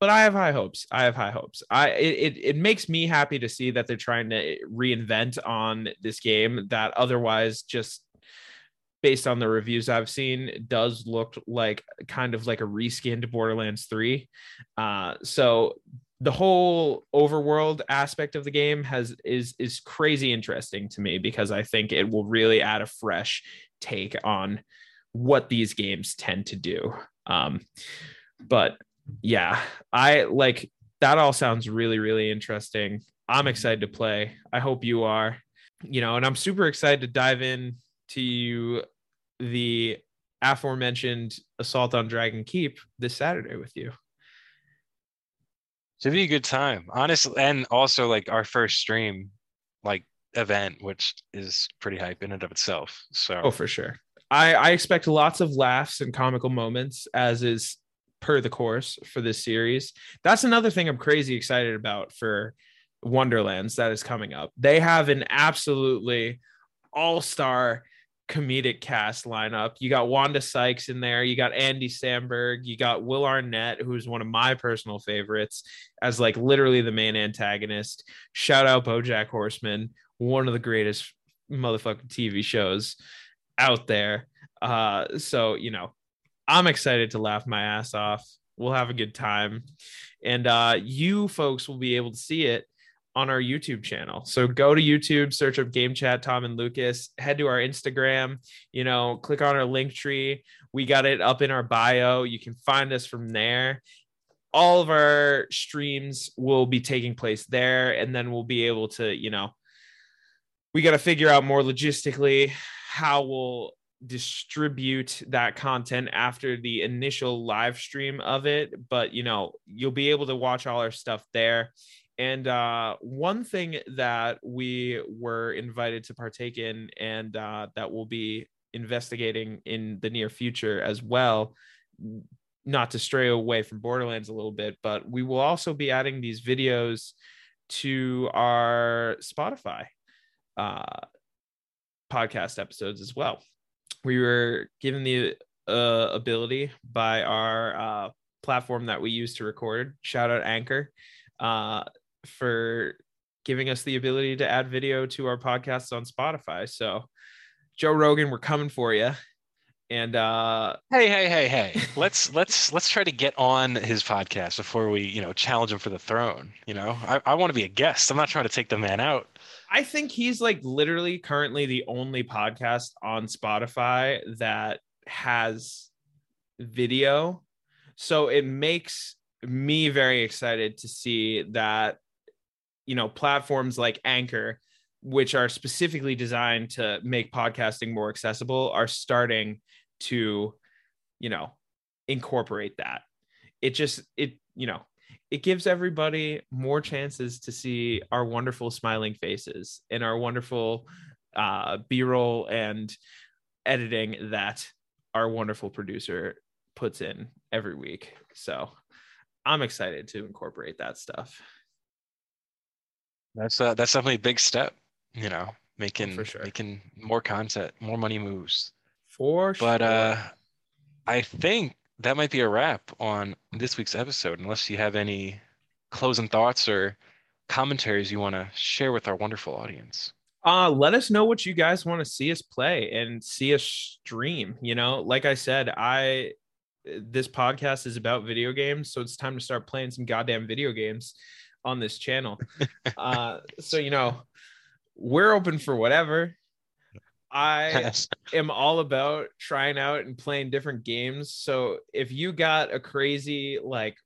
but I have high hopes. I have high hopes. I it, it, makes me happy to see that they're trying to reinvent on this game that otherwise just based on the reviews I've seen does look like kind of like a reskinned Borderlands 3. Uh, so the whole overworld aspect of the game has is is crazy interesting to me because I think it will really add a fresh take on what these games tend to do. Um, but yeah, I like that all sounds really, really interesting. I'm excited to play. I hope you are, you know, and I'm super excited to dive in to the aforementioned assault on Dragon Keep this Saturday with you. Should be a good time, honestly, and also like our first stream, like event, which is pretty hype in and of itself. So, oh, for sure. I, I expect lots of laughs and comical moments, as is per the course for this series. That's another thing I'm crazy excited about for Wonderlands that is coming up. They have an absolutely all-star comedic cast lineup. You got Wanda Sykes in there, you got Andy Samberg, you got Will Arnett, who's one of my personal favorites, as like literally the main antagonist. Shout out Bojack Horseman, one of the greatest motherfucking TV shows out there. Uh, so you know, I'm excited to laugh my ass off. We'll have a good time. And uh, you folks will be able to see it on our YouTube channel. So go to YouTube, search up Game Chat Tom and Lucas, head to our Instagram, you know, click on our link tree. We got it up in our bio. You can find us from there. All of our streams will be taking place there and then we'll be able to, you know, we got to figure out more logistically how we'll distribute that content after the initial live stream of it but you know you'll be able to watch all our stuff there. And uh, one thing that we were invited to partake in and uh, that we'll be investigating in the near future as well not to stray away from borderlands a little bit but we will also be adding these videos to our spotify uh, podcast episodes as well we were given the uh, ability by our uh, platform that we use to record. Shout out Anchor uh, for giving us the ability to add video to our podcasts on Spotify. So, Joe Rogan, we're coming for you. And uh, hey, hey, hey, hey, let's <laughs> let's let's try to get on his podcast before we, you know, challenge him for the throne. You know, I, I want to be a guest. I'm not trying to take the man out. I think he's like literally currently the only podcast on Spotify that has video. So it makes me very excited to see that, you know, platforms like Anchor, which are specifically designed to make podcasting more accessible, are starting to, you know, incorporate that. It just, it, you know, it gives everybody more chances to see our wonderful smiling faces and our wonderful uh, b-roll and editing that our wonderful producer puts in every week. So i'm excited to incorporate that stuff. That's uh, that's definitely a big step you know making for sure. making more content more money moves. For sure. but uh i think that might be a wrap on this week's episode, unless you have any closing thoughts or commentaries you want to share with our wonderful audience. Uh, let us know what you guys want to see us play and see us stream. You know, like I said, I this podcast is about video games, so it's time to start playing some goddamn video games on this channel. <laughs> uh, so you know, we're open for whatever. I <laughs> am all about trying out and playing different games. So if you got a crazy like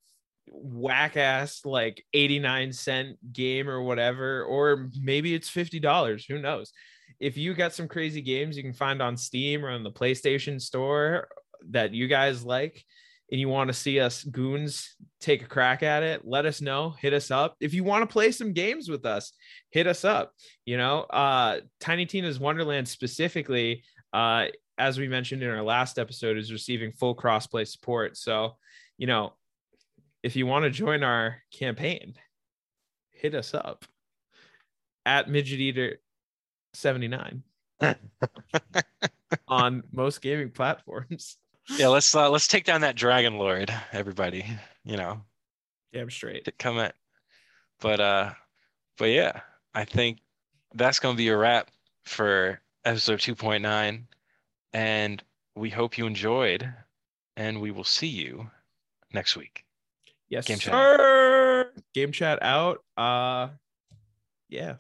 whack ass like 89 cent game or whatever, or maybe it's $50, who knows? If you got some crazy games you can find on Steam or on the PlayStation store that you guys like, and you want to see us goons take a crack at it, let us know. Hit us up. If you want to play some games with us, hit us up. You know, uh, Tiny Tina's Wonderland specifically, uh, as we mentioned in our last episode, is receiving full crossplay support. So, you know, if you want to join our campaign, hit us up. at midget eater 79 <laughs> on most gaming platforms. Yeah, let's uh, let's take down that Dragon Lord, everybody. You know, Damn straight. to come at. But uh, but yeah, I think that's gonna be a wrap for episode 2.9, and we hope you enjoyed, and we will see you next week. Yes, Game chat. Game chat out. Uh yeah.